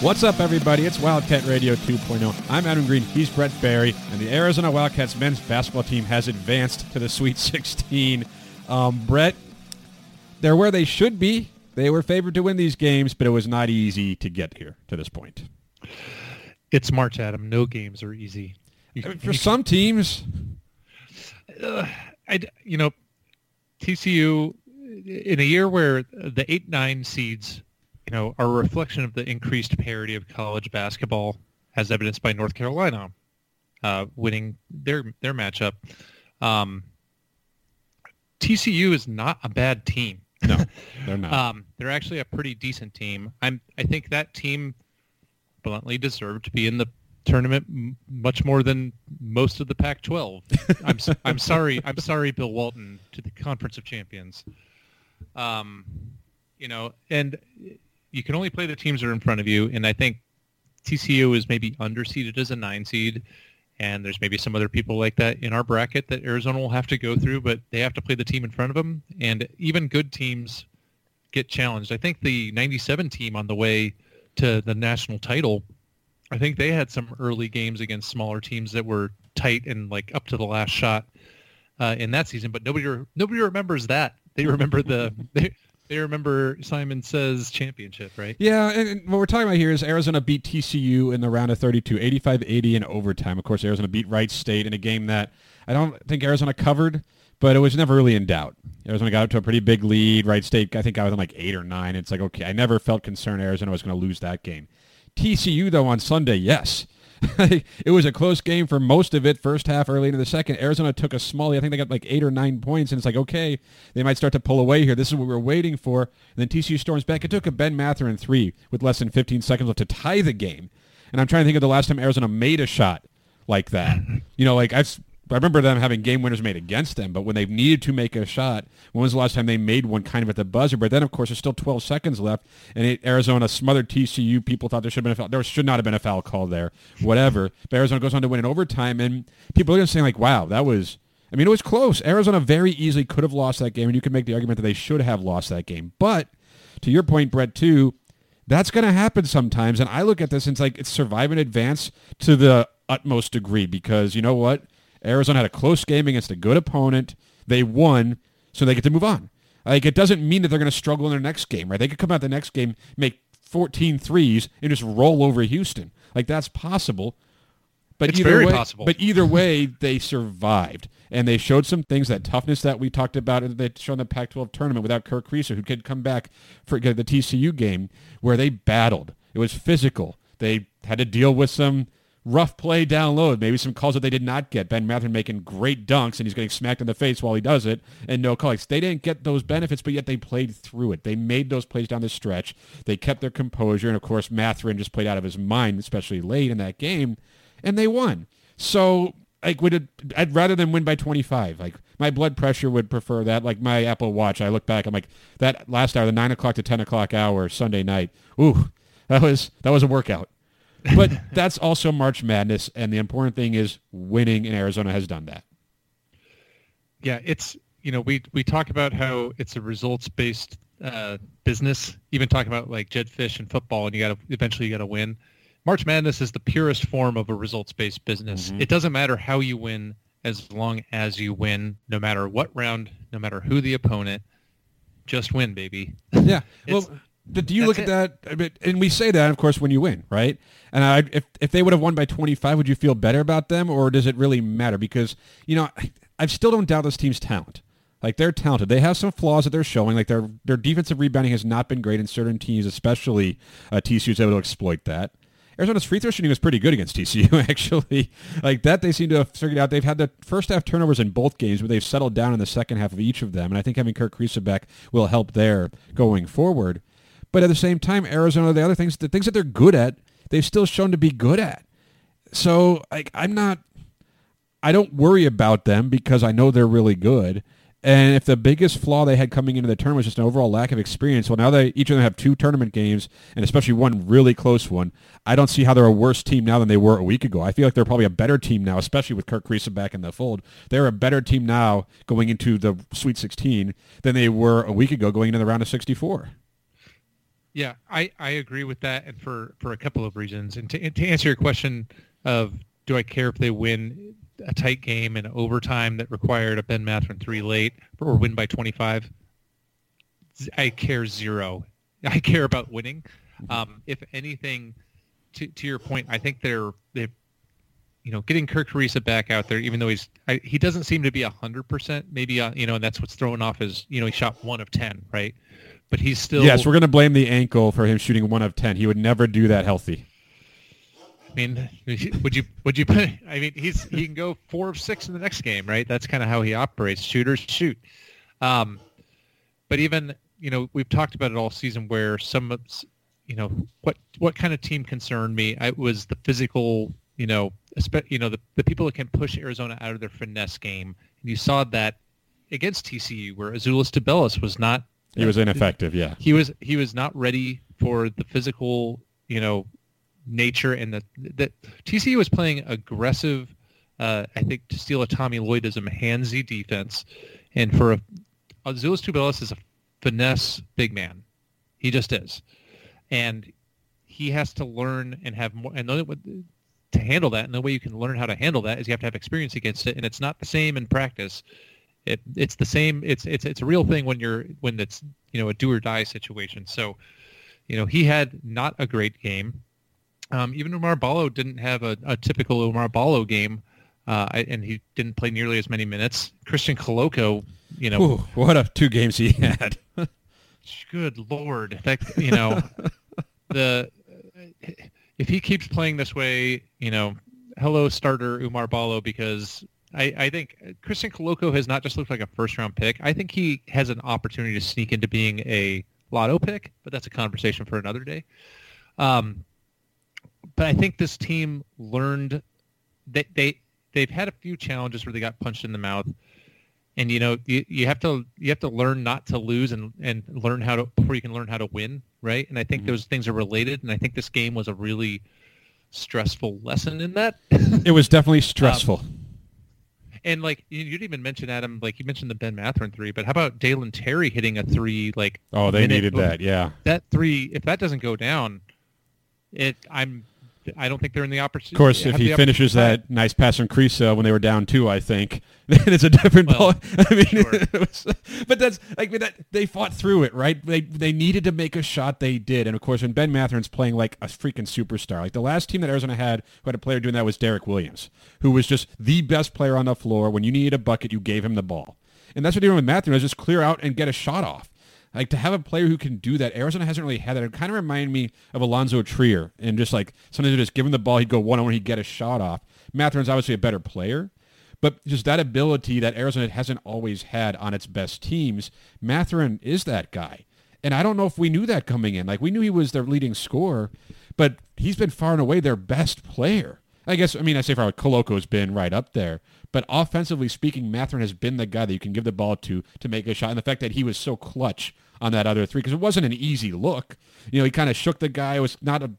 What's up, everybody? It's Wildcat Radio 2.0. I'm Adam Green. He's Brett Barry, and the Arizona Wildcats men's basketball team has advanced to the Sweet 16. Um, Brett, they're where they should be. They were favored to win these games, but it was not easy to get here to this point. It's March, Adam. No games are easy. You, I mean, for some teams, uh, I, you know, TCU in a year where the eight nine seeds, you know, are a reflection of the increased parity of college basketball, as evidenced by North Carolina uh, winning their their matchup. Um, TCU is not a bad team. No, they're not. um, they're actually a pretty decent team. I'm. I think that team bluntly deserved to be in the tournament m- much more than most of the Pac-12. I'm. I'm sorry. I'm sorry, Bill Walton, to the Conference of Champions. Um, you know, and you can only play the teams that are in front of you, and I think TCU is maybe underseeded as a nine seed, and there's maybe some other people like that in our bracket that Arizona will have to go through, but they have to play the team in front of them, and even good teams get challenged. I think the 97 team on the way to the national title, I think they had some early games against smaller teams that were tight and like up to the last shot uh, in that season, but nobody nobody remembers that. They remember the they, they remember Simon Says championship, right? Yeah, and, and what we're talking about here is Arizona beat TCU in the round of 32, 85-80 in overtime. Of course, Arizona beat Wright State in a game that I don't think Arizona covered, but it was never really in doubt. Arizona got up to a pretty big lead. Wright State, I think, got within like eight or nine. It's like, okay, I never felt concerned Arizona was going to lose that game. TCU, though, on Sunday, yes. it was a close game for most of it, first half, early into the second. Arizona took a small. I think they got like eight or nine points, and it's like, okay, they might start to pull away here. This is what we were waiting for. And then TCU storms back. It took a Ben Mathurin three with less than 15 seconds left to tie the game. And I'm trying to think of the last time Arizona made a shot like that. You know, like I've I remember them having game winners made against them, but when they needed to make a shot, when was the last time they made one kind of at the buzzer? But then, of course, there's still 12 seconds left, and it, Arizona smothered TCU. People thought there should have been a foul. There should not have been a foul call there, whatever. but Arizona goes on to win in overtime, and people are just saying, like, wow, that was... I mean, it was close. Arizona very easily could have lost that game, and you can make the argument that they should have lost that game. But to your point, Brett, too, that's going to happen sometimes. And I look at this and it's like it's survive and advance to the utmost degree because you know what? Arizona had a close game against a good opponent. They won, so they get to move on. Like it doesn't mean that they're going to struggle in their next game, right? They could come out the next game, make 14 threes, and just roll over Houston. Like that's possible. But It's either very way, possible. But either way, they survived, and they showed some things that toughness that we talked about that they showed in the Pac-12 tournament without Kerr Kriisa, who could come back for the TCU game where they battled. It was physical. They had to deal with some rough play down low, maybe some calls that they did not get. Ben Mathurin making great dunks, and he's getting smacked in the face while he does it, and no calls. They didn't get those benefits, but yet they played through it. They made those plays down the stretch. They kept their composure, and of course, Mathurin just played out of his mind, especially late in that game, and they won. So, like, would I'd rather than win by 25. Like, my blood pressure would prefer that. Like, my Apple Watch, I look back, I'm like, that last hour, the 9 o'clock to 10 o'clock hour, Sunday night, ooh, that was that was a workout. But that's also March Madness, and the important thing is winning, and Arizona has done that. Yeah, it's you know we we talk about how it's a results based uh, business. Even talk about like Jedd Fisch and football, and you got to eventually you got to win. March Madness is the purest form of a results based business. Mhm. It doesn't matter how you win as long as you win, no matter what round, no matter who the opponent. Just win, baby. Yeah. Well, do you that's look at that? I mean, And we say that, of course, when you win, right? And I, if if they would have won by 25, would you feel better about them, or does it really matter? Because you know, I, I still don't doubt this team's talent. Like they're talented. They have some flaws that they're showing. Like their their defensive rebounding has not been great in certain teams, especially uh, TCU's able to exploit that. Arizona's free throw shooting was pretty good against TCU, actually. Like that, they seem to have figured out. They've had the first half turnovers in both games, but they've settled down in the second half of each of them. And I think having Kerr Kriisa back will help there going forward. But at the same time, Arizona, the other things, the things that they're good at, they've still shown to be good at. So like, I'm not, I don't worry about them because I know they're really good. And if the biggest flaw they had coming into the tournament was just an overall lack of experience, well, now they each of them have two tournament games, and especially one really close one. I don't see how they're a worse team now than they were a week ago. I feel like they're probably a better team now, especially with Kerr Kriisa back in the fold. They're a better team now going into the Sweet 16 than they were a week ago going into the round of 64. Yeah, I, I agree with that, and for, for a couple of reasons. And to, to answer your question of do I care if they win a tight game in overtime that required a Ben Mathurin three late or win by 25, I care zero. I care about winning. Mm-hmm. Um, if anything, to, to your point, I think they're they, you know, getting Kerr Kriisa back out there, even though he's I, he doesn't seem to be hundred percent. Maybe uh, you know, and that's what's throwing off is you know he shot one of ten, right? But he's still yes. We're going to blame the ankle for him shooting one of ten. He would never do that healthy. I mean, would you would you? I mean, he's he can go four of six in the next game, right? That's kind of how he operates. Shooters shoot. Um, but even you know we've talked about it all season where some you know what what kind of team concerned me? I was the physical you know you know the the people that can push Arizona out of their finesse game. And you saw that against TCU where Azuolas Tubelis was not. He was ineffective. Yeah. He was he was not ready for the physical you know nature and the that TCU was playing aggressive. Uh, I think to steal a Tommy Lloydism, handsy defense, and for a Azuolas Tubelis is a finesse big man. He just is, and he has to learn and have more and know to handle that. And the way you can learn how to handle that is you have to have experience against it, and it's not the same in practice. It, it's the same. It's it's it's a real thing when you're when it's you know a do or die situation. So, you know, he had not a great game. Um, even Oumar Ballo didn't have a, a typical Oumar Ballo game, uh, and he didn't play nearly as many minutes. Christian Koloko, you know, Ooh, what a two games he had. good lord, that you know, the if he keeps playing this way, you know, hello starter Oumar Ballo because I, I, think Christian Koloko has not just looked like a first round pick. I think he has an opportunity to sneak into being a lotto pick, but that's a conversation for another day. Um, but I think this team learned that they they've had a few challenges where they got punched in the mouth, and you know you, you have to you have to learn not to lose and and learn how to before you can learn how to win, right? And I think mm-hmm. those things are related, and I think this game was a really stressful lesson in that. it was definitely stressful. Um, and like you, didn't even mention Adam, like you mentioned the Ben Mathurin three, but how about Dalen Terry hitting a three? Like oh, they needed that, yeah. That three, if that doesn't go down, it I'm I don't think they're in the opportunity. Of course, if he finishes that nice pass from Kriisa when they were down two, I think then it's a different well, ball. I mean, sure. was, but that's like that they fought through it, right? They they needed to make a shot, they did, and of course, when Ben Mathurin's playing like a freaking superstar, like the last team that Arizona had who had a player doing that was Derrick Williams, who was just the best player on the floor. When you needed a bucket, you gave him the ball, and that's what they're doing with Mathurin is just clear out and get a shot off. Like to have a player who can do that, Arizona hasn't really had that. It kind of reminded me of Alonzo Trier, and just like sometimes just give him the ball, he'd go one on one, he'd get a shot off. Mathurin's obviously a better player, but just that ability that Arizona hasn't always had on its best teams, Mathurin is that guy. And I don't know if we knew that coming in. Like we knew he was their leading scorer, but he's been far and away their best player. I guess I mean I say far Koloko's been right up there, but offensively speaking, Mathurin has been the guy that you can give the ball to to make a shot. And the fact that he was so clutch on that other three, because it wasn't an easy look. You know, he kind of shook the guy. It was not a,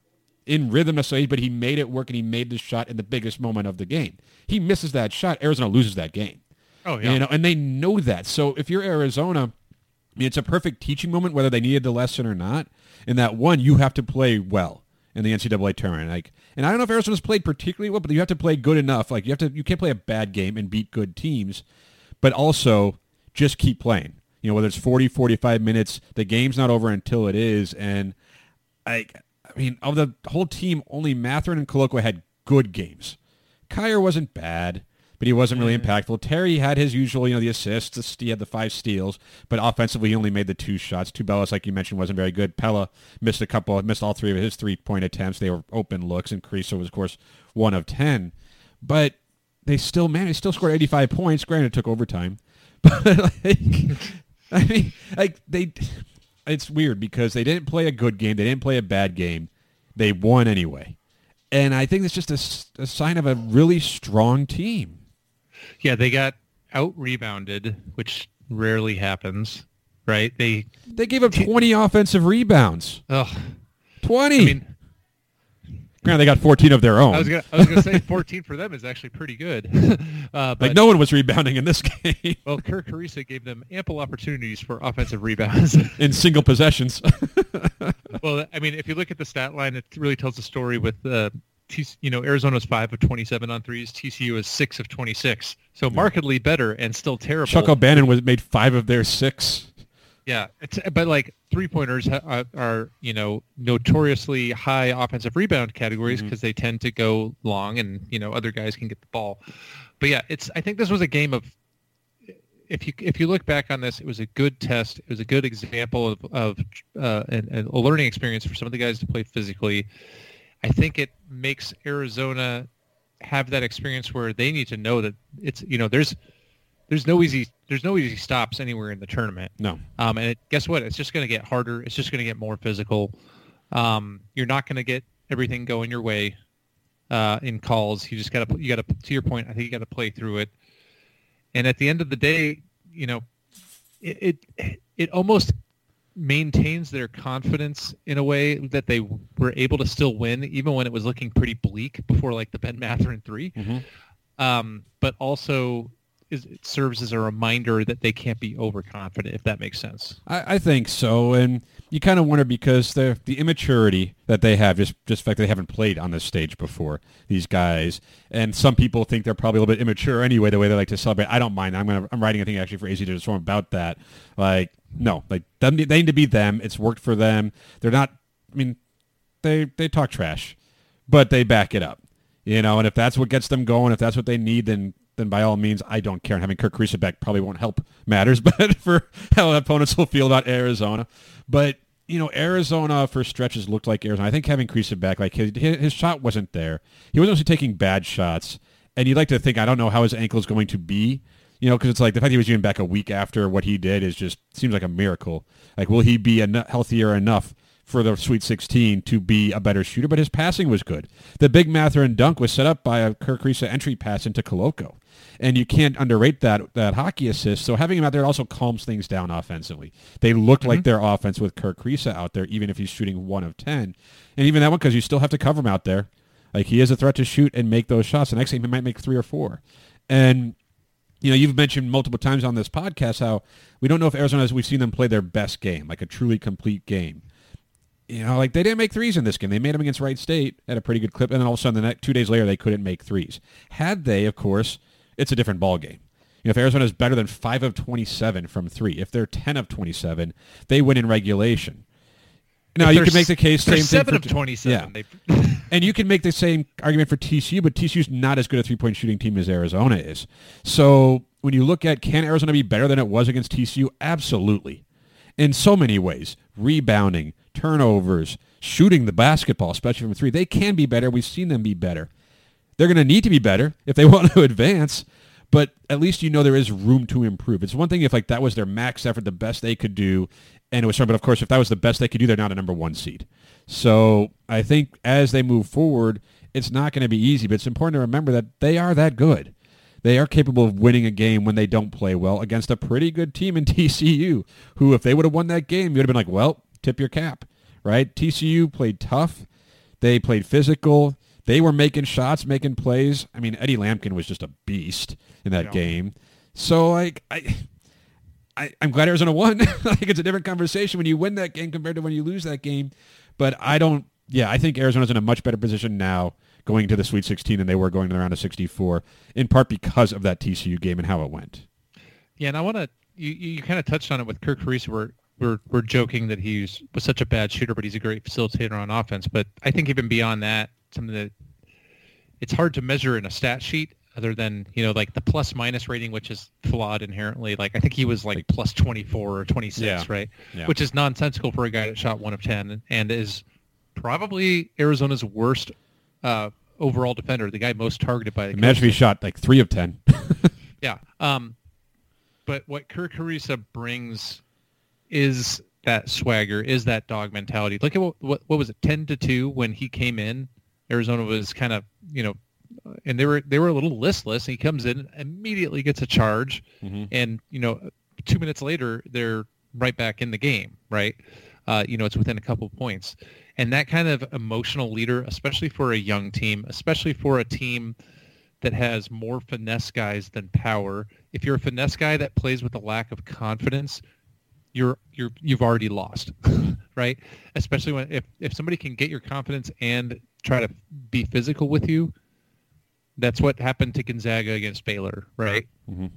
in rhythm necessarily, but he made it work and he made the shot in the biggest moment of the game. He misses that shot, Arizona loses that game. Oh yeah. You know, and they know that. So if you're Arizona, I mean, it's a perfect teaching moment, whether they needed the lesson or not. In that one, you have to play well in the NCAA tournament. Like, and I don't know if Arizona's played particularly well, but you have to play good enough. Like, you have to, you can't play a bad game and beat good teams, but also just keep playing. You know, whether it's 40, 45 minutes, the game's not over until it is. And I, I mean, of the whole team, only Mathurin and Koloko had good games. Kier wasn't bad, but he wasn't really mm-hmm. impactful. Terry had his usual, you know, the assists. He had the five steals, but offensively he only made the two shots. Tubelis, like you mentioned, wasn't very good. Pelle missed a couple, missed all three of his three-point attempts. They were open looks, and Kriisa was, of course, one of ten. But they still, managed, they still scored 85 points. Granted, it took overtime, but like, I mean, like they, it's weird because they didn't play a good game. They didn't play a bad game. They won anyway. And I think it's just a, a sign of a really strong team. Yeah, they got out rebounded, which rarely happens, right? They They gave up 20 offensive rebounds. oh, 20. I mean, Granted, they got 14 of their own. I was gonna I was gonna say 14 for them is actually pretty good. uh, but like no one was rebounding in this game well, Kerr Kriisa gave them ample opportunities for offensive rebounds. in single possessions. well, I mean, if you look at the stat line, it really tells the story with uh, T- you know Arizona's five of 27 on threes, TCU is six of 26, so markedly better and still terrible. Chuck O'Bannon was made five of their six. Yeah, it's, but like three pointers ha- are, are you know notoriously high offensive rebound categories because they tend to go long, and you know other guys can get the ball. But yeah, it's I think this was a game of if you if you look back on this, it was a good test. It was a good example of of uh, a learning experience for some of the guys to play physically. I think it makes Arizona have that experience where they need to know that it's you know there's there's no easy there's no easy stops anywhere in the tournament. No. Um, and it, guess what? It's just going to get harder. It's just going to get more physical. Um, you're not going to get everything going your way uh, in calls. You just got to you got to to your point. I think you got to play through it. And at the end of the day, you know, it it, it almost maintains their confidence in a way that they were able to still win even when it was looking pretty bleak before like the Ben Mathurin 3 um, but also is, it serves as a reminder that they can't be overconfident, if that makes sense. I, I think so, and you kind of wonder because the the immaturity that they have, just just the fact they haven't played on this stage before, these guys, and some people think they're probably a little bit immature anyway, the way they like to celebrate. I don't mind. I'm gonna I'm writing a thing actually for AZ to Storm about that. Like, no, like them, they need to be them. It's worked for them. They're not. I mean, they they talk trash, but they back it up. You know, and if that's what gets them going, if that's what they need, then then by all means, I don't care. And having Kerr Kriisa back probably won't help matters, but for how opponents will feel about Arizona. But you know, Arizona for stretches looked like Arizona. I think having Kriisa back, like his, his shot wasn't there. He wasn't taking bad shots, and you'd like to think I don't know how his ankle is going to be. You know, because it's like the fact he was even back a week after what he did is just seems like a miracle. Like, will he be en- healthier enough for the Sweet 16 to be a better shooter? But his passing was good. The big Mathurin dunk was set up by a Kerr Kriisa entry pass into Koloko. And you can't underrate that that hockey assist. So having him out there also calms things down offensively. They looked like mm-hmm. their offense with Kerr Kriisa out there, even if he's shooting one of 10. And even that one, because you still have to cover him out there. Like, he is a threat to shoot and make those shots. The next game, he might make three or four. And you know, you've mentioned multiple times on this podcast how we don't know if Arizona has, we've seen them play their best game, like a truly complete game. You know, like they didn't make threes in this game. They made them against Wright State at a pretty good clip, and then all of a sudden, the next two days later, they couldn't make threes. Had they, of course, it's a different ball game. You know, if Arizona is better than five of twenty-seven from three, if they're ten of twenty-seven, they win in regulation. Now If you can make the case same thing seven for of twenty-seven. Yeah. They, and you can make the same argument for TCU, but TCU's not as good a three-point shooting team as Arizona is. So when you look at can Arizona be better than it was against TCU? Absolutely. In so many ways. Rebounding, turnovers, shooting the basketball, especially from three. They can be better. We've seen them be better. They're going to need to be better if they want to advance, but at least you know there is room to improve. It's one thing if like that was their max effort, the best they could do, and it was but of course if that was the best they could do, they're not a number one seed. So I think as they move forward, it's not going to be easy, but it's important to remember that they are that good. They are capable of winning a game when they don't play well against a pretty good team in TCU, who if they would have won that game, you would have been like, well, tip your cap, right? TCU played tough. They played physical. They were making shots, making plays. I mean, Eddie Lampkin was just a beast in that Yeah. game. So, like, I, I, I'm glad Arizona won. I think it's a different conversation when you win that game compared to when you lose that game. But I don't. Yeah, I think Arizona's in a much better position now going to the Sweet 16 than they were going to the round of 64, in part because of that TCU game and how it went. yeah, and I want to. You, you kind of touched on it with Kerr Kriisa. We're we're we're joking that he's was such a bad shooter, but he's a great facilitator on offense. But I think even beyond that, something that it's hard to measure in a stat sheet. other than you know like the plus minus rating, which is flawed inherently. Like I think he was like plus twenty four or twenty six, Yeah. right? Yeah. Which is nonsensical for a guy that shot one of ten and is probably Arizona's worst uh, overall defender, the guy most targeted by the Imagine if he shot like three of ten. yeah. Um, but what Kerr Kriisa brings is that swagger, is that dog mentality. Look at what what, what was it, ten to two when he came in. Arizona was kind of you know, and they were they were a little listless. He comes in, immediately gets a charge, and you know, two minutes later they're right back in the game. Right. Uh, you know, it's within a couple points. And that kind of emotional leader, especially for a young team, especially for a team that has more finesse guys than power. If you're a finesse guy that plays with a lack of confidence, you're you're you've already lost, right? Especially when if if somebody can get your confidence and try to be physical with you, that's what happened to Gonzaga against Baylor, right? Mm-hmm.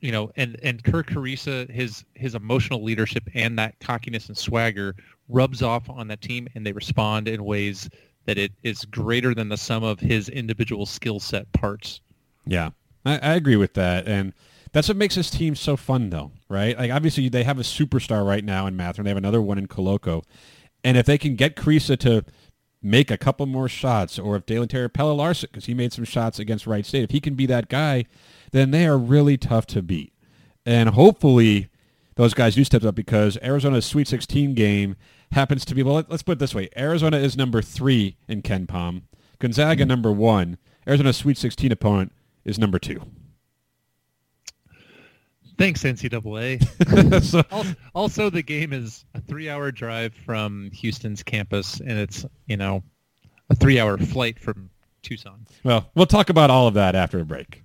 You know, and and Kerr Kriisa, his his emotional leadership and that cockiness and swagger rubs off on that team, and they respond in ways that it is greater than the sum of his individual skill set parts. Yeah, I, I agree with that, and that's what makes this team so fun, though, right? Like obviously they have a superstar right now in Mather, and They have another one in Koloko, and if they can get Kriisa to make a couple more shots, or if Dalen Terry Pelle Larsson, because he made some shots against Wright State, if he can be that guy, then they are really tough to beat, and hopefully those guys do step up because Arizona's Sweet 16 game happens to be well. Let, us put it this way: Arizona is number three in KenPom, Gonzaga mm-hmm. number one. Arizona's Sweet 16 opponent is number two. Thanks, NCAA. so, also, also, the game is a three-hour drive from Houston's campus, and it's you know a three-hour flight from Tucson. well, we'll talk about all of that after a break.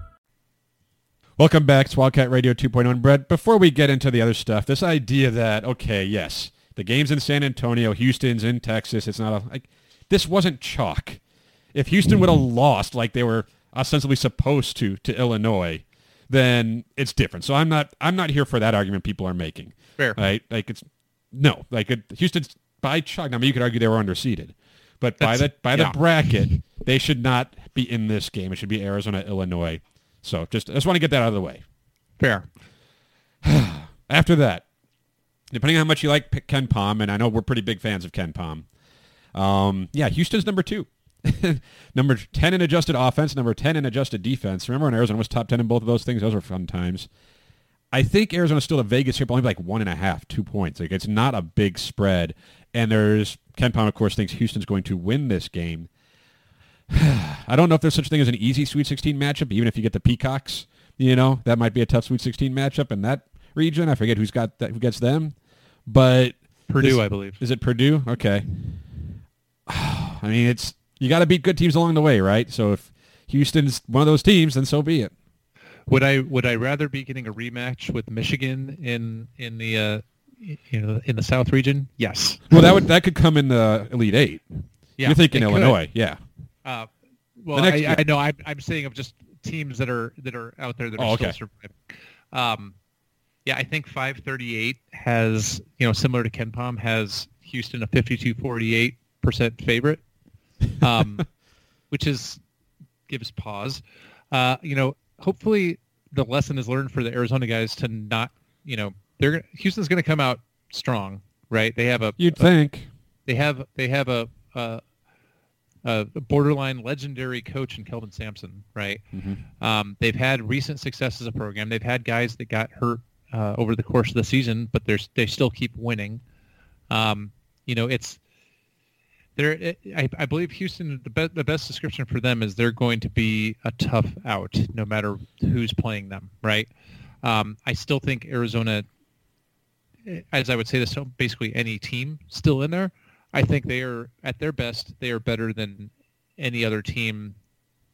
Welcome back to Wildcat Radio 2.0. Brett, before we get into the other stuff, this idea that, okay, yes, the game's in San Antonio, Houston's in Texas, it's not a, like, this wasn't chalk. If Houston would have lost like they were ostensibly supposed to to Illinois, then it's different. So I'm not I'm not here for that argument people are making. Fair. Right? Like it's no, like it, Houston's by chalk. I mean, you could argue they were underseeded, but by the That's- by the bracket, they should not be in this game. It should be Arizona, Illinois. So just I just want to get that out of the way. Fair. After that, depending on how much you like KenPom, and I know we're pretty big fans of KenPom. Um, yeah, Houston's number two. number 10 in adjusted offense, number 10 in adjusted defense. Remember when Arizona was top 10 in both of those things? Those were fun times. I think Arizona's still a Vegas here, but only like one and a half, two points. Like it's not a big spread. And there's KenPom, of course, thinks Houston's going to win this game. I don't know if there's such a thing as an easy Sweet 16 matchup, even if you get the Peacocks. You know, that might be a tough Sweet 16 matchup in that region. I forget who's got that, who gets them. But Purdue, this- I believe. Is it Purdue? Okay. I mean, it's you got to beat good teams along the way, right? So if Houston's one of those teams, then so be it. Would I would I rather be getting a rematch with Michigan in in the uh, you know in the South region? Yes. Well, that would that could come in the Elite Eight. Yeah, You're thinking it could. Illinois, yeah. Uh, well, I. I know. I'm, I'm saying of just teams that are that are out there that are Oh, still surviving. Um, yeah, I think 538 has you know similar to KenPom has Houston a 52-48 percent favorite, um, which is gives pause. Uh, you know, hopefully the lesson is learned for the Arizona guys to not you know they're Houston's going to come out strong, right? They have a You'd think. they have they have a, a, a borderline legendary coach in Kelvin Sampson, right? Um, they've had recent success as a program. They've had guys that got hurt uh, over the course of the season, but they're they still keep winning. Um, you know, it's they're it, I, I believe Houston the best the best description for them is they're going to be a tough out no matter who's playing them, right? Um, I still think Arizona as I would say this to basically any team still in there, I think they are at their best. They are better than any other team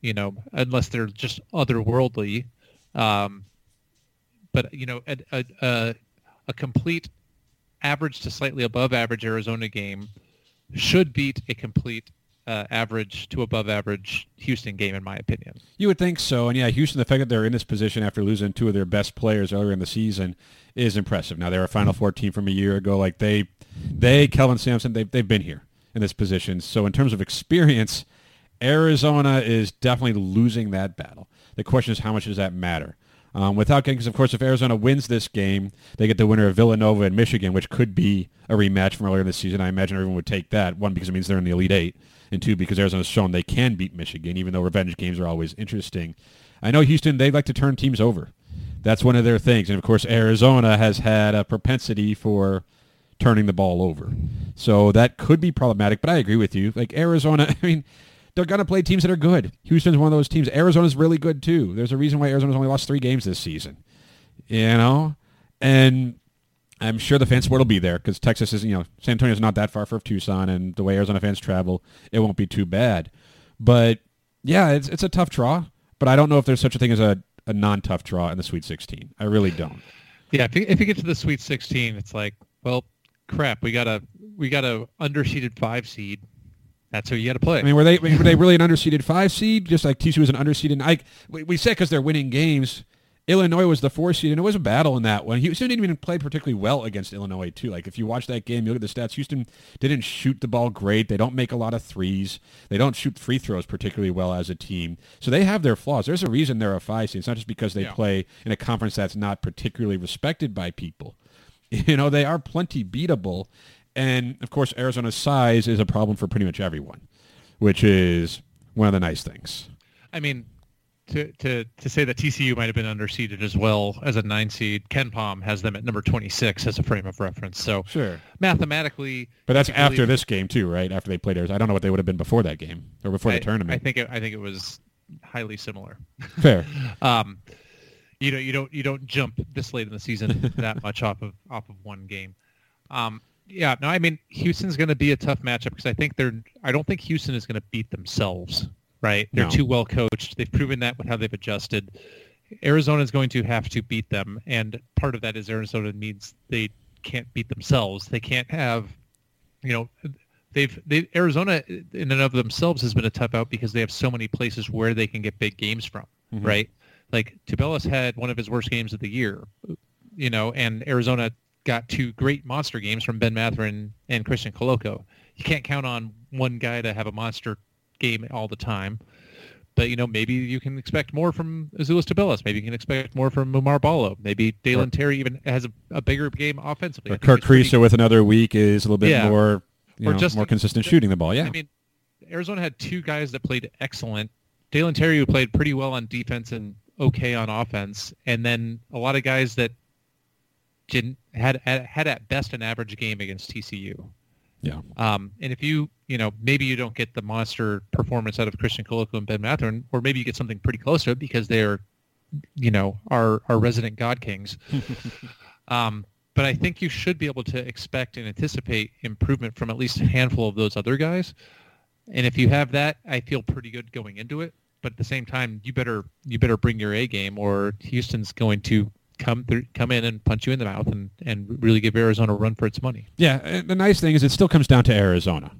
you know, unless they're just otherworldly. Um, but you know, a, a, a, a complete average to slightly above average Arizona game should beat a complete uh, average to above average Houston game, in my opinion. You would think so, and yeah, Houston. The fact that they're in this position after losing two of their best players earlier in the season is impressive. Now they're a Final Four team from a year ago. Like they, they, Kelvin Sampson, they've they've been here in this position. So in terms of experience, Arizona is definitely losing that battle. The question is, how much does that matter? Um, without getting, because of course, if Arizona wins this game, they get the winner of Villanova and Michigan, which could be a rematch from earlier this season. I imagine everyone would take that. One, because it means they're in the Elite Eight, and two, because Arizona's shown they can beat Michigan, even though revenge games are always interesting. I know Houston, they like to turn teams over. That's one of their things. And of course, Arizona has had a propensity for turning the ball over. So that could be problematic, but I agree with you. Like Arizona, I mean, they're going to play teams that are good. Houston's one of those teams. Arizona's really good too. There's a reason why Arizona's only lost three games this season. You know? And I'm sure the fan support will be there because Texas is, you know, San Antonio's not that far from Tucson, and the way Arizona fans travel, it won't be too bad. But yeah, it's it's a tough draw. But I don't know if there's such a thing as a, a non-tough draw in the Sweet 16. I really don't. Yeah, if you, if you get to the Sweet 16, it's like, well, crap, we got a we got a underseeded five seed that's who you got to play. I mean, were they were they really an underseeded five seed, just like TCU was an underseeded? I we, we said because they're winning games. Illinois was the four seed, and it was a battle in that one. Houston didn't even play particularly well against Illinois too. Like if you watch that game, you look at the stats. Houston didn't shoot the ball great. They don't make a lot of threes. They don't shoot free throws particularly well as a team. So they have their flaws. There's a reason they're a five seed. It's not just because they yeah. play in a conference that's not particularly respected by people. You know, they are plenty beatable. And of course, Arizona's size is a problem for pretty much everyone, which is one of the nice things. I mean, to, to, to say that TCU might have been underseeded as well as a nine seed, KenPom has them at number 26 as a frame of reference. So sure, mathematically, but that's after this game too, right? After they played Arizona, I don't know what they would have been before that game or before I, the tournament. I think it, I think it was highly similar. Fair. um, you know, you don't you don't jump this late in the season that much off of off of one game. Um, yeah, no, I mean Houston's going to be a tough matchup because I think they're. I don't think Houston is going to beat themselves. Right? They're no. too well coached. They've proven that with how they've adjusted. Arizona is going to have to beat them, and part of that is Arizona needs they can't beat themselves. They can't have, you know, they've they Arizona in and of themselves has been a tough out because they have so many places where they can get big games from. Mm-hmm. Right? Like Tubelis had one of his worst games of the year, you know, and Arizona got two great monster games from Ben Mathurin and Christian Koloko. You can't count on one guy to have a monster game all the time. But, you know, maybe you can expect more from Azuolas Tubelis. Maybe you can expect more from Oumar Ballo. Maybe Dalen Terry even has a, a, bigger game offensively. Or Kerr Kriisa pretty... with another week is a little bit yeah. more, you or know, more consistent shooting the ball. Yeah. I mean, Arizona had two guys that played excellent. Dalen Terry, who played pretty well on defense and okay on offense, and then a lot of guys that didn't had had at best an average game against TCU. Yeah. Um, and if you you know maybe you don't get the monster performance out of Christian Koloko and Ben Mathurin, or maybe you get something pretty close to it because they're you know our our resident God Kings. um, but I think you should be able to expect and anticipate improvement from at least a handful of those other guys. And if you have that, I feel pretty good going into it. But at the same time, you better you better bring your A game, or Houston's going to come through, come in and punch you in the mouth and, and really give Arizona a run for its money. Yeah, the nice thing is it still comes down to Arizona.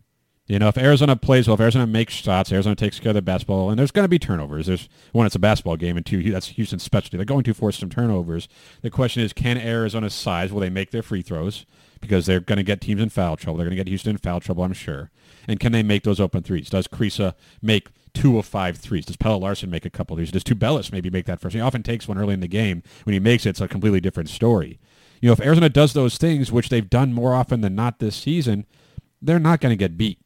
You know, if Arizona plays well, if Arizona makes shots, Arizona takes care of the basketball, and there's going to be turnovers. There's one, it's a basketball game, and two, that's Houston's specialty. They're going to force some turnovers. The question is, can Arizona's size, will they make their free throws? Because they're going to get teams in foul trouble. They're going to get Houston in foul trouble, I'm sure. And can they make those open threes? Does Kriisa make two of five threes? Does Pelle Larsson make a couple of threes? Does Tubelis maybe make that first? He often takes one early in the game. When he makes it, it's a completely different story. You know, if Arizona does those things, which they've done more often than not this season, they're not going to get beat.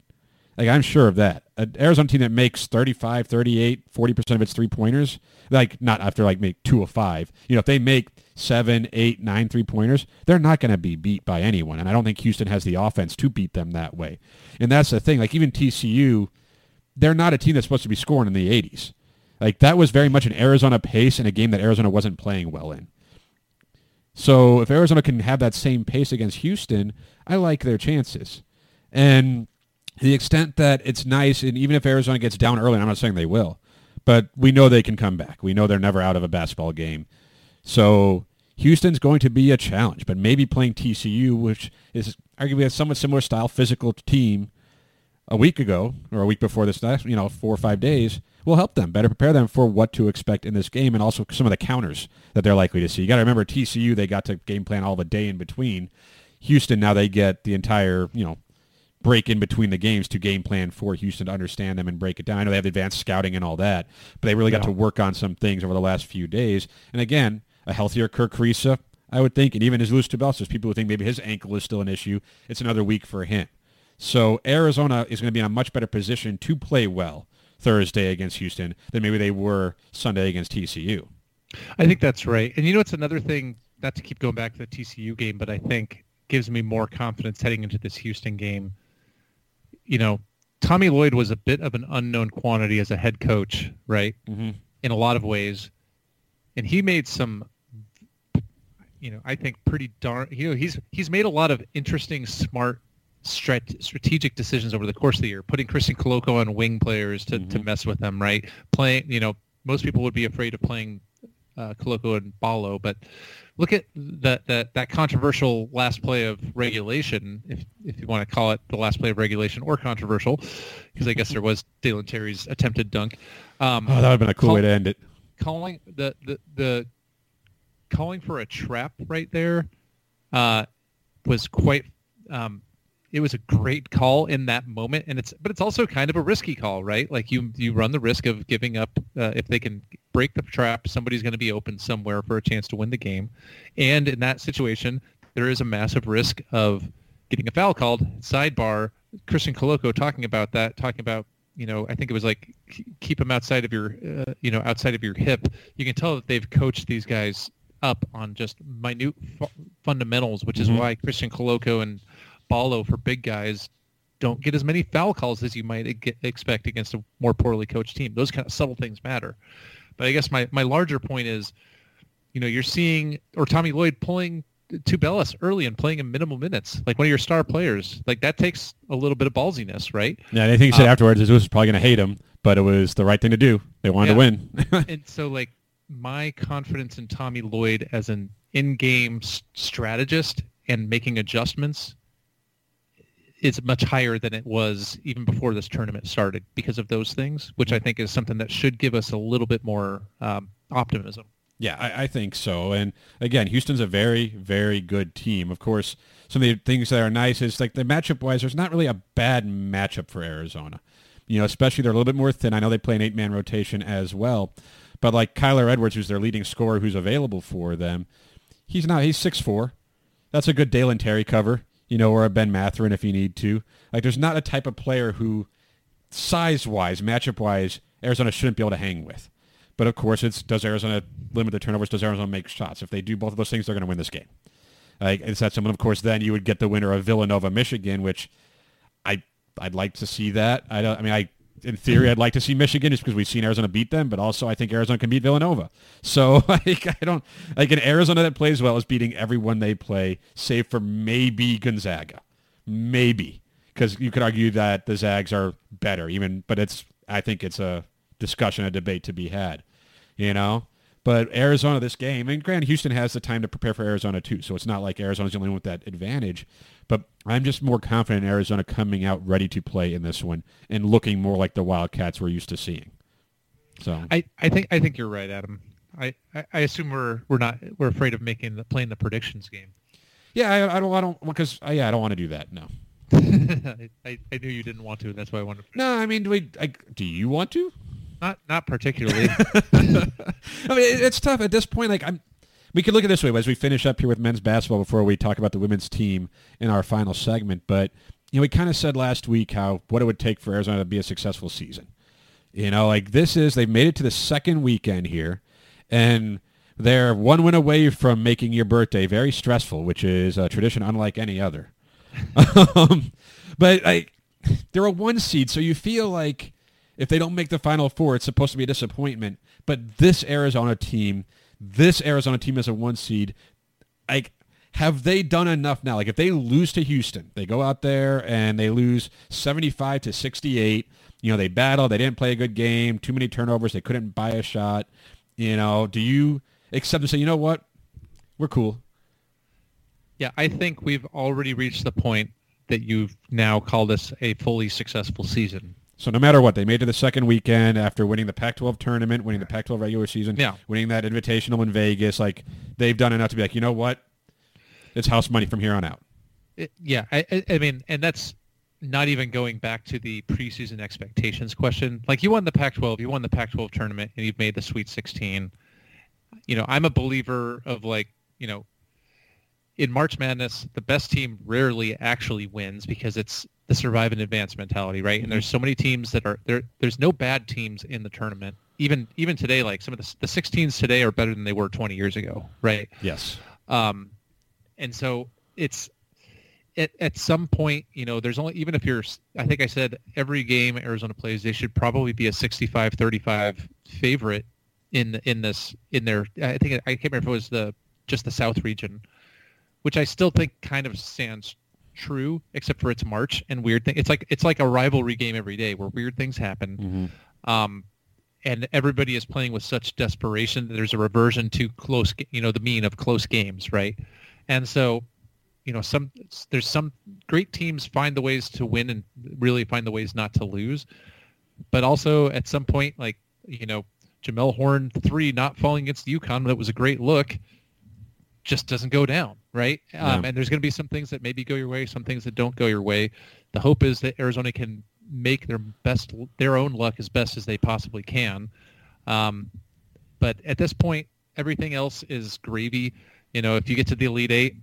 Like, I'm sure of that. An Arizona team that makes 35, 38, 40% of its three-pointers, like not after like make two of five. You know, if they make seven, eight, nine three-pointers, they're not going to be beat by anyone. And I don't think Houston has the offense to beat them that way. And that's the thing. Like, even TCU – they're not a team that's supposed to be scoring in the 80s. Like that was very much an Arizona pace in a game that Arizona wasn't playing well in. So if Arizona can have that same pace against Houston, I like their chances. And the extent that it's nice, and even if Arizona gets down early, I'm not saying they will, but we know they can come back. We know they're never out of a basketball game. So Houston's going to be a challenge, but maybe playing TCU, which is arguably a somewhat similar style physical team a week ago or a week before this last, you know, four or five days will help them better prepare them for what to expect in this game and also some of the counters that they're likely to see. You got to remember TCU, they got to game plan all the day in between. Houston, now they get the entire, you know, break in between the games to game plan for Houston to understand them and break it down. I know they have advanced scouting and all that, but they really got Yeah. to work on some things over the last few days. And again, a healthier Kerr Kriisa, I would think, and even Azuolas Tubelis, people who think maybe his ankle is still an issue. It's another week for him. So Arizona is going to be in a much better position to play well Thursday against Houston than maybe they were Sunday against TCU. I think that's right. And you know, it's another thing, not to keep going back to the TCU game, but I think gives me more confidence heading into this Houston game. You know, Tommy Lloyd was a bit of an unknown quantity as a head coach, right? Mm-hmm. In a lot of ways. And he made some, you know, I think pretty darn, you know, he's, he's made a lot of interesting, smart, strat- strategic decisions over the course of the year, putting Christian Koloko on wing players to, to mess with them, right? Playing, you know, most people would be afraid of playing uh, Koloko and Ballo, but look at that that that controversial last play of regulation, if if you want to call it the last play of regulation or controversial, because I guess there was Dalen Terry's attempted dunk. Um, Oh, that would have been a cool Col- way to end it. calling the, the the calling for a trap right there uh, was quite. Um, it was a great call in that moment, and it's but it's also kind of a risky call, right? Like you you run the risk of giving up uh, if they can break the trap. Somebody's going to be open somewhere for a chance to win the game, and in that situation, there is a massive risk of getting a foul called. Sidebar: Christian Koloko talking about that, talking about you know, I think it was like keep them outside of your, uh, you know, outside of your hip. You can tell that they've coached these guys up on just minute fu- fundamentals, which is why Christian Koloko and Ballo for big guys don't get as many foul calls as you might get, expect against a more poorly coached team. Those kind of subtle things matter. But I guess my, my larger point is, you know, you're seeing or Tommy Lloyd pulling Tubelis early and playing in minimal minutes, like one of your star players. Like that takes a little bit of ballsiness, right? Yeah, and I think he said Um, afterwards, Zeus was probably going to hate him, but it was the right thing to do. They wanted to win. and so like my confidence in Tommy Lloyd as an in-game strategist and making adjustments is much higher than it was even before this tournament started because of those things, which I think is something that should give us a little bit more um, optimism. Yeah, I, I think so. And again, Houston's a very, very good team. Of course, some of the things that are nice is like the matchup wise, there's not really a bad matchup for Arizona. You know, especially they're a little bit more thin. I know they play an eight man rotation as well. But like Kyler Edwards, who's their leading scorer who's available for them, he's not he's six four. That's a good Dalen Terry cover, you know, or a Ben Mathurin if you need to. Like there's not a type of player who size wise, matchup wise, Arizona shouldn't be able to hang with. But of course, it's does Arizona limit the turnovers? Does Arizona make shots? If they do both of those things, they're going to win this game. Like it's that someone, of course, then you would get the winner of Villanova, Michigan, which I I'd like to see that. I don't. I mean, I in theory, I'd like to see Michigan just because we've seen Arizona beat them, but also I think Arizona can beat Villanova. So like I don't like an Arizona that plays well is beating everyone they play, save for maybe Gonzaga, maybe because you could argue that the Zags are better, even. But it's I think it's a discussion, a debate to be had, you know. But Arizona, this game, and granted, Houston has the time to prepare for Arizona too, so it's not like Arizona's the only one with that advantage. But I'm just more confident in Arizona coming out ready to play in this one and looking more like the Wildcats we're used to seeing. So I, I think I think you're right, Adam. I, I, I assume we're we're not we're afraid of making the playing the predictions game. yeah, I, I don't, I don't, because yeah, I don't want to do that. No, I, I, knew you didn't want to, and that's why I wanted. no, I mean, do we? I, do you want to? Not not particularly. I mean, it's tough at this point. Like, I'm. We could look at it this way as we finish up here with men's basketball before we talk about the women's team in our final segment. But you know, we kind of said last week how what it would take for Arizona to be a successful season. You know, like this is they've made it to the second weekend here, and they're one win away from making your birthday very stressful, which is a tradition unlike any other. um, but like they're a one seed, so you feel like if they don't make the final four, it's supposed to be a disappointment. But this Arizona team, this Arizona team as a one seed, like have they done enough now? Like if they lose to Houston, they go out there and they lose 75 to 68. You know, they battle, they didn't play a good game, too many turnovers, they couldn't buy a shot. You know, do you accept and say, you know what, we're cool? Yeah, I think we've already reached the point that you've now called this a fully successful season. So no matter what, they made it to the second weekend after winning the Pac-12 tournament, winning the Pac-12 regular season, Yeah. winning that invitational in Vegas. Like they've done enough to be like, you know what, it's house money from here on out. It, yeah, I, I, I mean, and that's not even going back to the preseason expectations question. Like you won the Pac-12, you won the Pac-12 tournament, and you've made the Sweet 16. You know, I'm a believer of like, you know, in March Madness, the best team rarely actually wins because it's the survive and advance mentality, right? And there's so many teams that are there. There's no bad teams in the tournament. Even even today, like some of the the 16s today are better than they were 20 years ago, right? Yes. Um, and so it's at, at some point, you know, there's only, even if you're, I think I said every game Arizona plays, they should probably be a 65-35 favorite in, in this, in their, I think, I can't remember if it was the, just the South region, which I still think kind of stands true, except for it's March and weird thing. It's like, it's like a rivalry game every day where weird things happen. Um, and everybody is playing with such desperation that there's a reversion to close, you know, the mean of close games, right? And so, you know, some there's some great teams find the ways to win and really find the ways not to lose, but also at some point, like you know, Jamelle Horne three not falling against UConn that was a great look, just doesn't go down, right? Um, and there's going to be some things that maybe go your way, some things that don't go your way. The hope is that Arizona can make their best, their own luck as best as they possibly can. Um, but at this point, everything else is gravy. You know, if you get to the Elite Eight,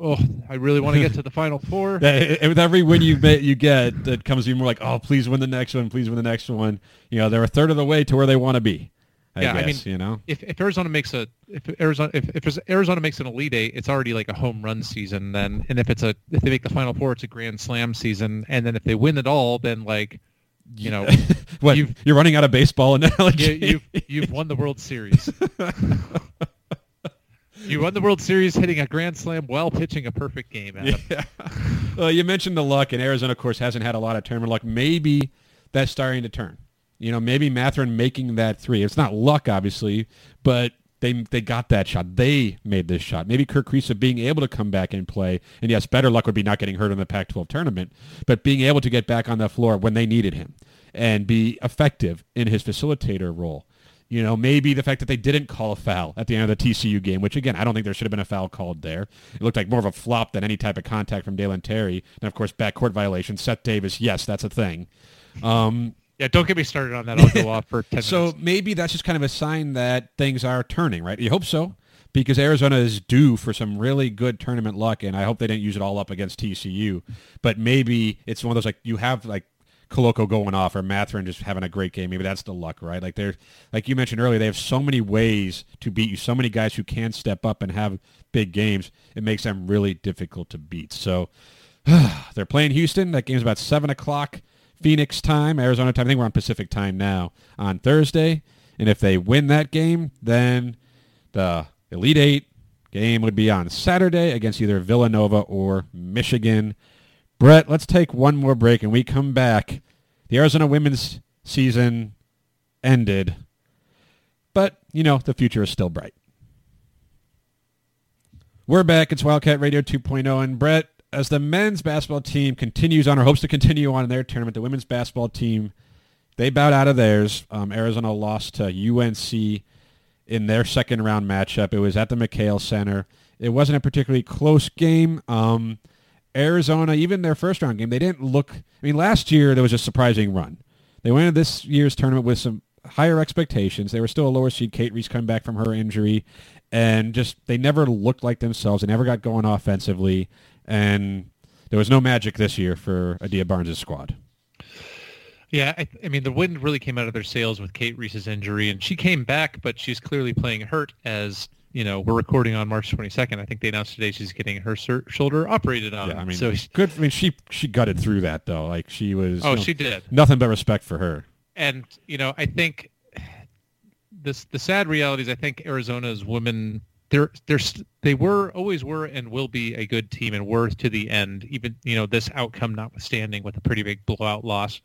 oh, I really want to get to the Final Four. With every win you bet you get, that comes to be more like, oh, please win the next one, please win the next one. You know, they're a third of the way to where they want to be. I Yeah, I mean, you know. if, if Arizona makes a if Arizona if, if Arizona makes an Elite Eight, it's already like a home run season. Then, and if it's a if they make the Final Four, it's a Grand Slam season. And then if they win it all, then like, you know, What you've- you're running out of baseball analogy? you, you've you've won the World Series. you won the World Series hitting a grand slam while pitching a perfect game. Adam. Yeah. well, you mentioned the luck, and Arizona, of course, hasn't had a lot of tournament luck. Maybe that's starting to turn. You know, maybe Mathurin making that three. It's not luck, obviously, but they they got that shot. They made this shot. Maybe Kerr Kriisa being able to come back and play. And yes, better luck would be not getting hurt in the Pac-12 tournament, but being able to get back on the floor when they needed him and be effective in his facilitator role. You know, maybe the fact that they didn't call a foul at the end of the TCU game, which again, I don't think there should have been a foul called there. It looked like more of a flop than any type of contact from Dalen Terry. And of course, backcourt violation. Seth Davis, yes, that's a thing. Um, Yeah, don't get me started on that. I'll go off for ten so minutes. maybe that's just kind of a sign that things are turning, right? You hope so, because Arizona is due for some really good tournament luck, and I hope they didn't use it all up against TCU. But maybe it's one of those like you have like Koloko going off or Mathurin just having a great game. Maybe that's the luck, right? Like they're like you mentioned earlier, they have so many ways to beat you, so many guys who can step up and have big games. It makes them really difficult to beat. So they're playing Houston. That game's about seven o'clock Phoenix time, Arizona time. I think we're on Pacific time now on Thursday. And if they win that game, then the Elite Eight game would be on Saturday against either Villanova or Michigan. Brett, let's take one more break and we come back. The Arizona women's season ended, but, you know, the future is still bright. We're back. It's Wildcat Radio 2.0. And Brett, as the men's basketball team continues on or hopes to continue on in their tournament, the women's basketball team, they bowed out of theirs. Um, Arizona lost to UNC in their second round matchup. It was at the McKale Center. It wasn't a particularly close game. Um, Arizona, even their first round game, they didn't look. I mean, last year there was a surprising run. They went into this year's tournament with some higher expectations. They were still a lower seed. Cate Reese coming back from her injury, and just they never looked like themselves. They never got going offensively, and there was no magic this year for Adia Barnes' squad. Yeah, I, I mean the wind really came out of their sails with Cate Reese's injury, and she came back, but she's clearly playing hurt. As you know, we're recording on March 22nd. I think they announced today she's getting her sur- shoulder operated on. Yeah, I mean, so good. I mean, she she gutted through that though. Like she was. oh, you know, she did. Nothing but respect for her. and you know, I think this the sad reality is I think Arizona's women they're they're they were always were and will be a good team and were to the end. Even you know this outcome notwithstanding, with a pretty big blowout loss,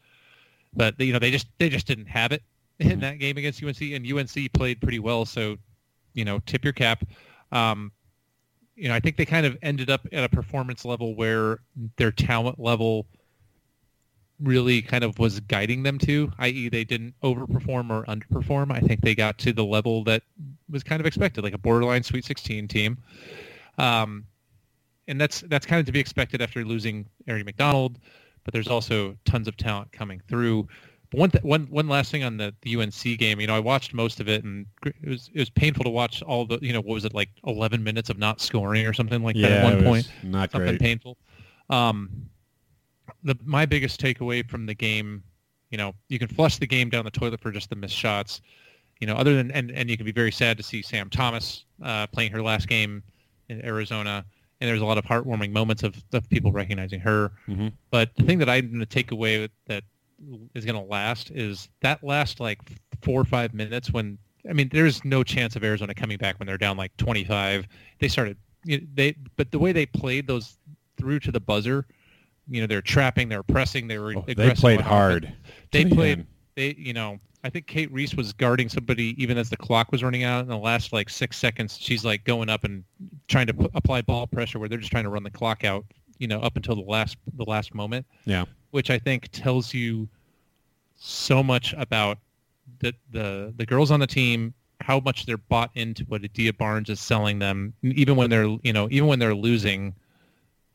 but you know they just they just didn't have it in that game against UNC, and UNC played pretty well. So you know tip your cap. Um, you know I think they kind of ended up at a performance level where their talent level really kind of was guiding them to, i.e. they didn't overperform or underperform. I think they got to the level that was kind of expected, like a borderline Sweet 16 team. Um, and that's that's kind of to be expected after losing Aari McDonald, but there's also tons of talent coming through. But one th- one one last thing on the, the UNC game, you know, I watched most of it, and it was it was painful to watch all the, you know, what was it like 11 minutes of not scoring or something like that at one point, not something great. painful. Um, the my biggest takeaway from the game, you know, you can flush the game down the toilet for just the missed shots. You know, other than and, and you can be very sad to see Sam Thomas uh, playing her last game in Arizona, and there's a lot of heartwarming moments of, of people recognizing her. Mhm. But the thing that I'm going to take away that is going to last is that last like four or five minutes when I mean, there's no chance of Arizona coming back when they're down like 25. They started you know, they but the way they played those through to the buzzer, you know, they're trapping, they're pressing, they were Oh, they played hard. They played they you know I think Cate Reese was guarding somebody even as the clock was running out in the last like six seconds. She's like going up and trying to p- apply ball pressure where they're just trying to run the clock out, you know, up until the last the last moment, Yeah. which I think tells you so much about the the the girls on the team, how much they're bought into what Adia Barnes is selling them, even when they're you know even when they're losing,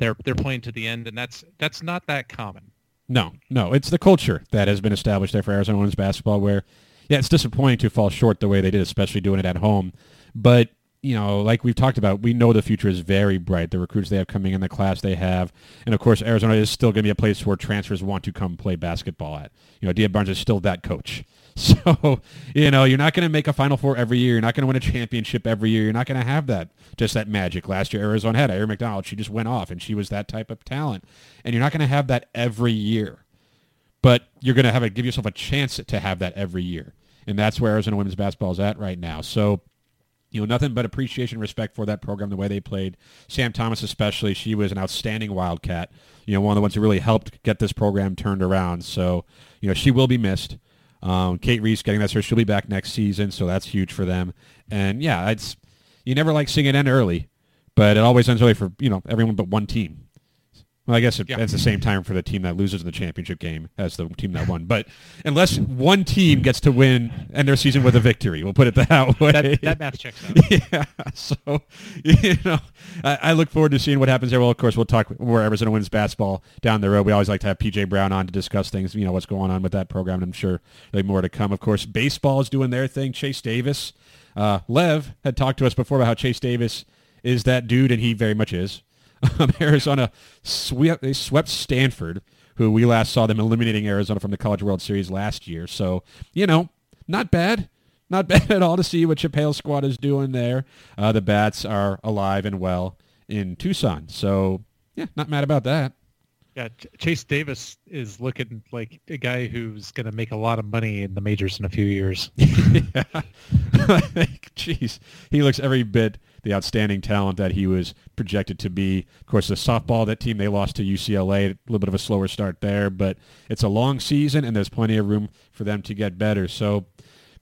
they're they're playing to the end, and that's that's not that common. No, no, it's the culture that has been established there for Arizona women's basketball. Where, yeah, it's disappointing to fall short the way they did, especially doing it at home. But you know, like we've talked about, we know the future is very bright. The recruits they have coming in, the class they have, and of course, Arizona is still going to be a place where transfers want to come play basketball at. You know, Dia Barnes is still that coach. So, you know, you're not going to make a Final Four every year. You're not going to win a championship every year. You're not going to have that, just that magic. Last year, Arizona had Aari McDonald. She just went off, and she was that type of talent. And you're not going to have that every year but you're going to have a give yourself a chance to have that every year, and that's where Arizona women's basketball is at right now. So, you know, nothing but appreciation, and respect for that program, the way they played. Sam Thomas, especially, she was an outstanding Wildcat. You know, one of the ones who really helped get this program turned around. So, you know, she will be missed. Um, Cate Reese getting that cert, she'll be back next season, so that's huge for them. And yeah, it's you never like seeing it end early, but it always ends early for you know everyone but one team. Well, I guess it, Yeah. it's the same time for the team that loses in the championship game as the team that won. But unless one team gets to win and their season with a victory, we'll put it that way. That that math checks out. yeah. So, you know, I, I look forward to seeing what happens there. Well, of course, we'll talk more Arizona wins basketball down the road. We always like to have PJ Brown on to discuss things, you know, what's going on with that program. And I'm sure there'll be more to come. Of course, baseball is doing their thing. Chase Davis. Uh, Lev had talked to us before about how Chase Davis is that dude, and he very much is. Um, Arizona swept, they swept Stanford, who we last saw them eliminating Arizona from the College World Series last year. So, you know, not bad. Not bad at all to see what Chip Hale's squad is doing there. Uh, the Bats are alive and well in Tucson. So, yeah, not mad about that. Yeah, Ch- Chase Davis is looking like a guy who's going to make a lot of money in the majors in a few years. yeah. Like, Jeez, he looks every bit the outstanding talent that he was projected to be. Of course, the softball, that team, they lost to UCLA. A little bit of a slower start there, but it's a long season, and there's plenty of room for them to get better. So,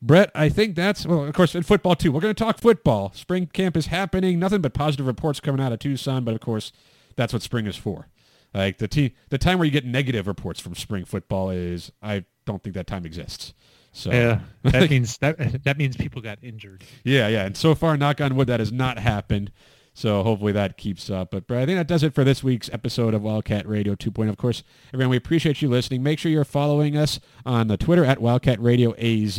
Brett, I think that's, well, of course, in football, too. We're going to talk football. Spring camp is happening. Nothing but positive reports coming out of Tucson, but, of course, that's what spring is for. Like, the, te- the time where you get negative reports from spring football is, I don't think that time exists. So Yeah, that means that that means people got injured. yeah, yeah. And so far, knock on wood, that has not happened. So hopefully that keeps up. But, Brad, I think that does it for this week's episode of Wildcat Radio 2.0. Of course, everyone, we appreciate you listening. Make sure you're following us on the Twitter at Wildcat Radio AZ.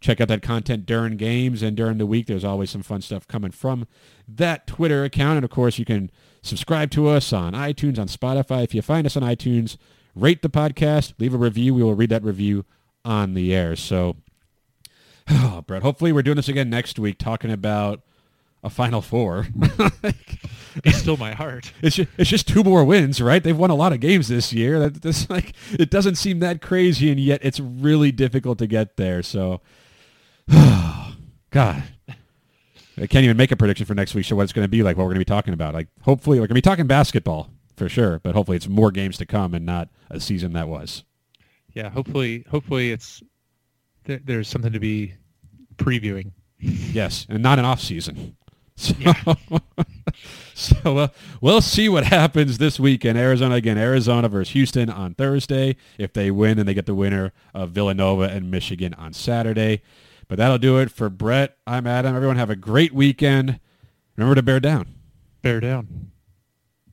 Check out that content during games and during the week. There's always some fun stuff coming from that Twitter account. And, of course, you can subscribe to us on iTunes, on Spotify. If you find us on iTunes, rate the podcast, leave a review. We will read that review on the air. So, oh, Brett, hopefully we're doing this again next week, talking about a Final Four. it's still my heart. it's just, it's just two more wins, right? They've won a lot of games this year. That this like it doesn't seem that crazy, and yet it's really difficult to get there. So, God, I can't even make a prediction for next week. So what it's going to be like, what we're going to be talking about. Like, hopefully, we're going to be talking basketball for sure, but hopefully, it's more games to come and not a season that was. Yeah, hopefully, hopefully it's there, there's something to be previewing. Yes, and not an off season. So, so uh, we'll see what happens this week in Arizona. Again, Arizona versus Houston on Thursday. If they win, then they get the winner of Villanova and Michigan on Saturday. But that'll do it for Brett. I'm Adam. Everyone have a great weekend. Remember to bear down. Bear down.